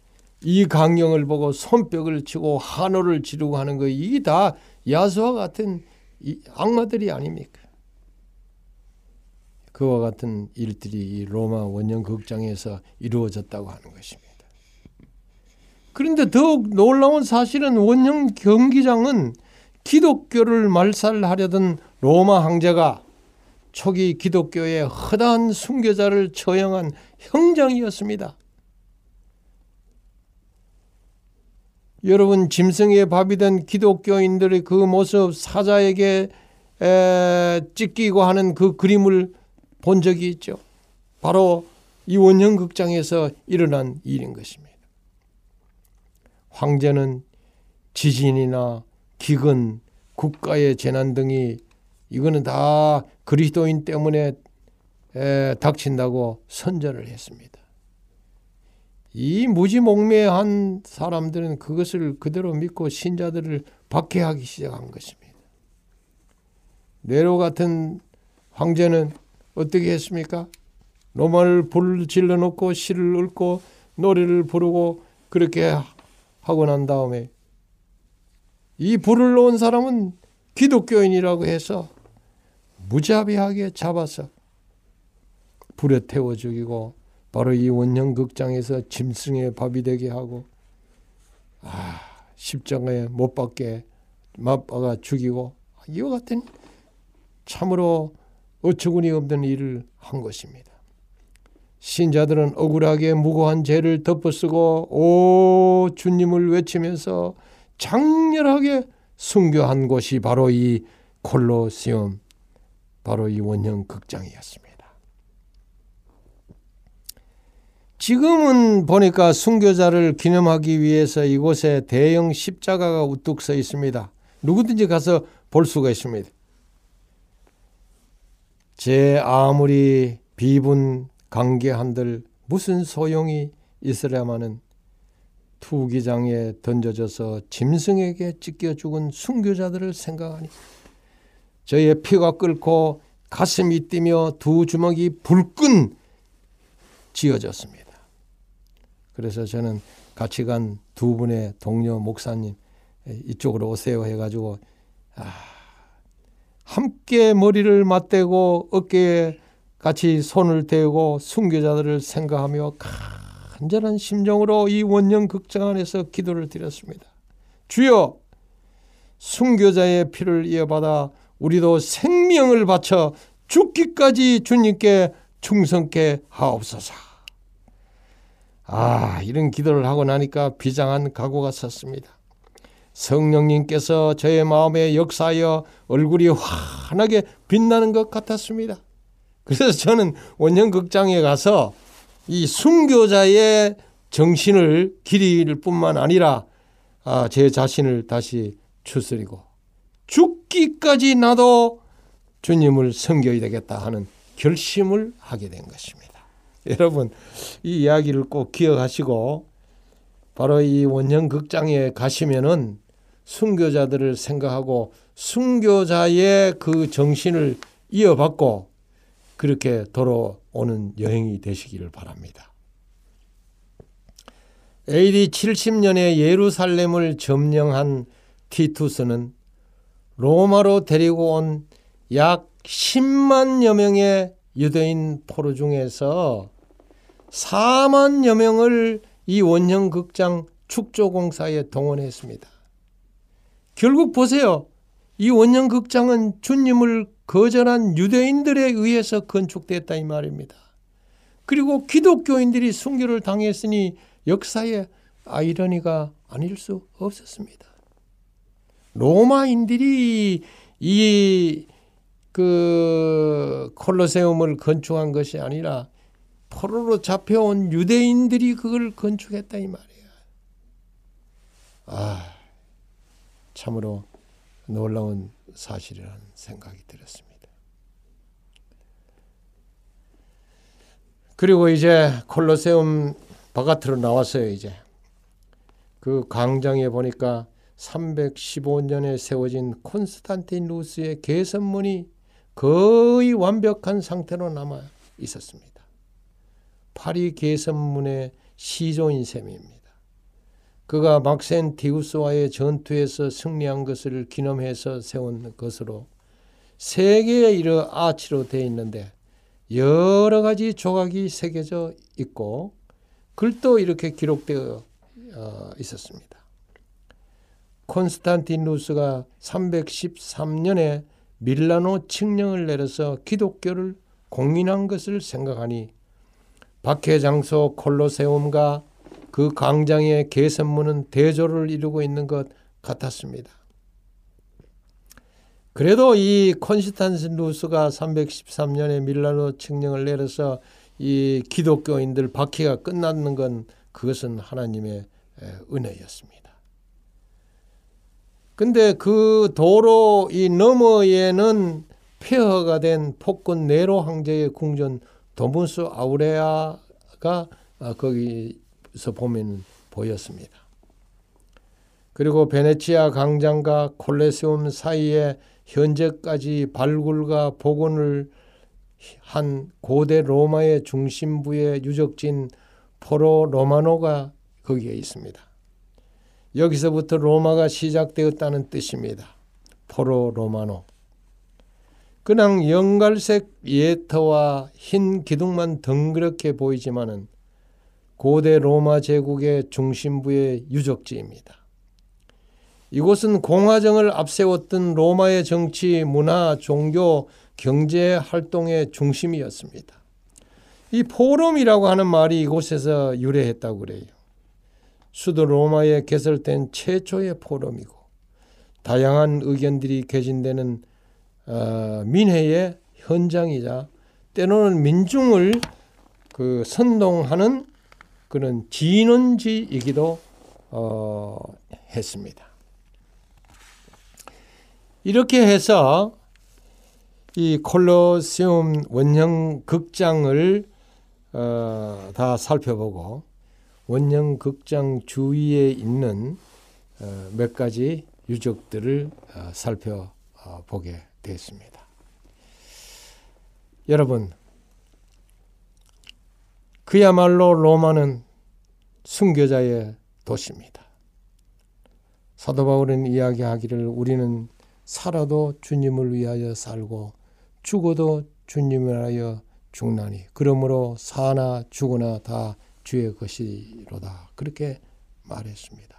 이 강령을 보고 손뼉을 치고 한호를 지르고 하는 거 이게 다 야수와 같은 악마들이 아닙니까? 그와 같은 일들이 로마 원형 극장에서 이루어졌다고 하는 것입니다. 그런데 더욱 놀라운 사실은 원형 경기장은 기독교를 말살하려던 로마 황제가 초기 기독교의 허다한 순교자를 처형한 형장이었습니다. 여러분 짐승의 밥이 된 기독교인들의 그 모습 사자에게 에, 찢기고 하는 그 그림을 본 적이 있죠. 바로 이 원형 극장에서 일어난 일인 것입니다. 황제는 지진이나 기근, 국가의 재난 등이 이거는 다 그리스도인 때문에 에, 닥친다고 선전을 했습니다. 이 무지몽매한 사람들은 그것을 그대로 믿고 신자들을 박해하기 시작한 것입니다. 네로 같은 황제는 어떻게 했습니까? 로마를 불을 질러 놓고 시를 읊고 노래를 부르고 그렇게 하고 난 다음에 이 불을 놓은 사람은 기독교인이라고 해서 무자비하게 잡아서 불에 태워 죽이고 바로 이 원형 극장에서 짐승의 밥이 되게 하고 아, 십자가에 못 박게 맞박아 죽이고 이와 같은 참으로 어처구니 없는 일을 한 것입니다. 신자들은 억울하게 무고한 죄를 덮어쓰고 오 주님을 외치면서 장렬하게 순교한 곳이 바로 이 콜로세움 바로 이 원형 극장이었습니다. 지금은 보니까 순교자를 기념하기 위해서 이곳에 대형 십자가가 우뚝 서 있습니다. 누구든지 가서 볼 수가 있습니다. 제 아무리 비분 관계한들 무슨 소용이 있으려마는 투기장에 던져져서 짐승에게 찢겨 죽은 순교자들을 생각하니 저의 피가 끓고 가슴이 뛰며 두 주먹이 불끈 지어졌습니다. 그래서 저는 같이 간 두 분의 동료 목사님 이쪽으로 오세요 해가지고 아, 함께 머리를 맞대고 어깨에 같이 손을 대고 순교자들을 생각하며 간절한 심정으로 이 원형 극장 안에서 기도를 드렸습니다. 주여 순교자의 피를 이어받아 우리도 생명을 바쳐 죽기까지 주님께 충성케 하옵소서. 아, 이런 기도를 하고 나니까 비장한 각오가 섰습니다. 성령님께서 저의 마음에 역사하여 얼굴이 환하게 빛나는 것 같았습니다. 그래서 저는 원형극장에 가서 이 순교자의 정신을 기릴 뿐만 아니라 아, 제 자신을 다시 추스리고 죽기까지 나도 주님을 섬겨야 되겠다 하는 결심을 하게 된 것입니다. 여러분 이 이야기를 꼭 기억하시고 바로 이 원형 극장에 가시면은 순교자들을 생각하고 순교자의 그 정신을 이어받고 그렇게 돌아오는 여행이 되시기를 바랍니다. AD 70년에 예루살렘을 점령한 티투스는 로마로 데리고 온 약 10만여 명의 유대인 포로 중에서 4만여 명을 이 원형 극장 축조 공사에 동원했습니다. 결국 보세요. 이 원형 극장은 주님을 거절한 유대인들에 의해서 건축됐다 이 말입니다. 그리고 기독교인들이 순교를 당했으니 역사의 아이러니가 아닐 수 없었습니다. 로마인들이 이 그 콜로세움을 건축한 것이 아니라 포로로 잡혀온 유대인들이 그걸 건축했다 이 말이에요. 아, 참으로 놀라운 사실이라는 생각이 들었습니다. 그리고 이제 콜로세움 바깥으로 나왔어요. 이제 그 광장에 보니까 315년에 세워진 콘스탄티누스의 개선문이 거의 완벽한 상태로 남아 있었습니다. 파리 개선문의 시조인 셈입니다. 그가 막센티우스와의 전투에서 승리한 것을 기념해서 세운 것으로 세 개의 이러 아치로 되어 있는데 여러 가지 조각이 새겨져 있고 글도 이렇게 기록되어 어, 있었습니다. 콘스탄티누스가 313년에 밀라노 칙령을 내려서 기독교를 공인한 것을 생각하니 박해 장소 콜로세움과 그 광장의 개선문은 대조를 이루고 있는 것 같았습니다. 그래도 이 콘스탄티누스가 313년에 밀라노 칙령을 내려서 이 기독교인들 박해가 끝났는 건 그것은 하나님의 은혜였습니다. 근데 그 도로 이 너머에는 폐허가 된 폭군 네로 황제의 궁전 도문스 아우레아가 아, 거기서 보면 보였습니다. 그리고 베네치아 광장과 콜레세움 사이에 현재까지 발굴과 복원을 한 고대 로마의 중심부의 유적진 포로 로마노가 거기에 있습니다. 여기서부터 로마가 시작되었다는 뜻입니다. 포로 로마노. 그냥 영갈색 예터와 흰 기둥만 덩그렇게 보이지만은 고대 로마 제국의 중심부의 유적지입니다. 이곳은 공화정을 앞세웠던 로마의 정치, 문화, 종교, 경제 활동의 중심이었습니다. 이 포럼이라고 하는 말이 이곳에서 유래했다고 그래요. 수도 로마에 개설된 최초의 포럼이고 다양한 의견들이 개진되는 어, 민회의 현장이자 때로는 민중을 그 선동하는 그런 진원지이기도 어, 했습니다. 이렇게 해서 이 콜로세움 원형 극장을 어, 다 살펴보고 원형 극장 주위에 있는 어, 몇 가지 유적들을 어, 살펴보게 되었습니다. 여러분, 그야말로 로마는 순교자의 도시입니다. 사도 바울은 이야기하기를 우리는 살아도 주님을 위하여 살고 죽어도 주님을 위하여 죽나니 그러므로 사나 죽으나 다 주의 것이로다. 그렇게 말했습니다.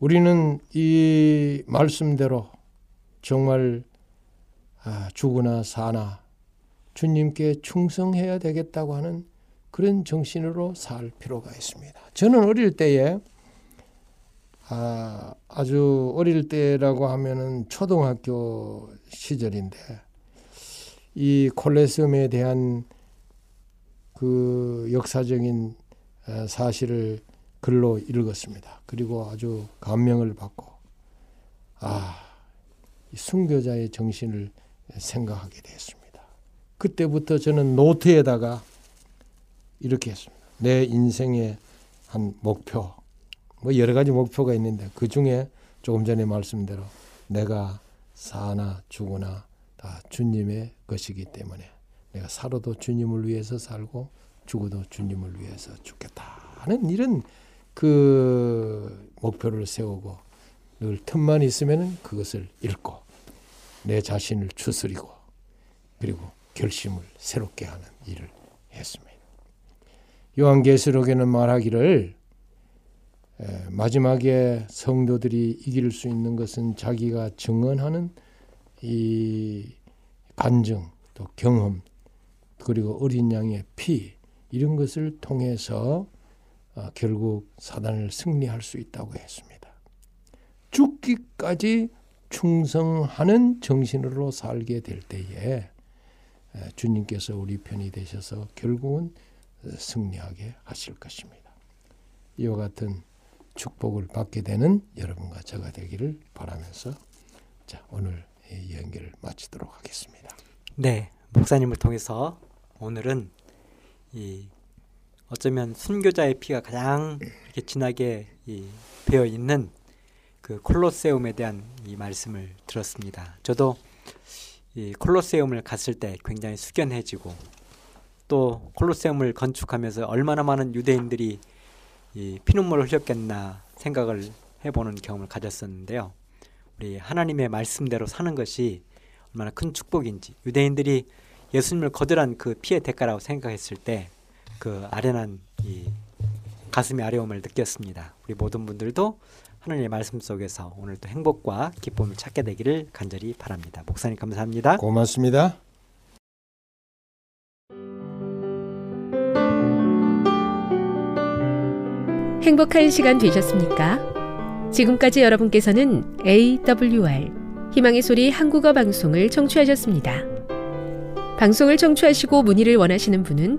우리는 이 말씀대로 정말 아, 죽으나 사나 주님께 충성해야 되겠다고 하는 그런 정신으로 살 필요가 있습니다. 저는 어릴 때에 아, 아주 어릴 때라고 하면은 초등학교 시절인데 이 콜레스움에 대한 그 역사적인 어, 사실을 글로 읽었습니다. 그리고 아주 감명을 받고 아, 순교자의 정신을 생각하게 되었습니다. 그때부터 저는 노트에다가 이렇게 했습니다. 내 인생의 한 목표, 뭐 여러 가지 목표가 있는데 그 중에 조금 전에 말씀대로 내가 사나 죽으나 다 주님의 것이기 때문에 내가 살아도 주님을 위해서 살고 죽어도 주님을 위해서 죽겠다는 이런 그 목표를 세우고 늘 틈만 있으면 그것을 읽고 내 자신을 추스리고 그리고 결심을 새롭게 하는 일을 했습니다. 요한계시록에는 말하기를 에, 마지막에 성도들이 이길 수 있는 것은 자기가 증언하는 이 간증 또 경험 그리고 어린 양의 피 이런 것을 통해서 어, 결국 사단을 승리할 수 있다고 했습니다. 죽기까지 충성하는 정신으로 살게 될 때에 주님께서 우리 편이 되셔서 결국은 승리하게 하실 것입니다. 이와 같은 축복을 받게 되는 여러분과 저가 되기를 바라면서 자 오늘 이 연기를 마치도록 하겠습니다. 네, 목사님을 통해서 오늘은 이 어쩌면 순교자의 피가 가장 이렇게 진하게 이 배어 있는 그 콜로세움에 대한 이 말씀을 들었습니다. 저도 이 콜로세움을 갔을 때 굉장히 숙연해지고 또 콜로세움을 건축하면서 얼마나 많은 유대인들이 이 피눈물을 흘렸겠나 생각을 해보는 경험을 가졌었는데요. 우리 하나님의 말씀대로 사는 것이 얼마나 큰 축복인지 유대인들이 예수님을 거절한 그 피의 대가라고 생각했을 때 그 아련한 이 가슴의 아려움을 느꼈습니다. 우리 모든 분들도 하나님의 말씀 속에서 오늘도 행복과 기쁨을 찾게 되기를 간절히 바랍니다. 목사님 감사합니다. 고맙습니다. 행복한 시간 되셨습니까? 지금까지 여러분께서는 AWR 희망의 소리 한국어 방송을 청취하셨습니다. 방송을 청취하시고 문의를 원하시는 분은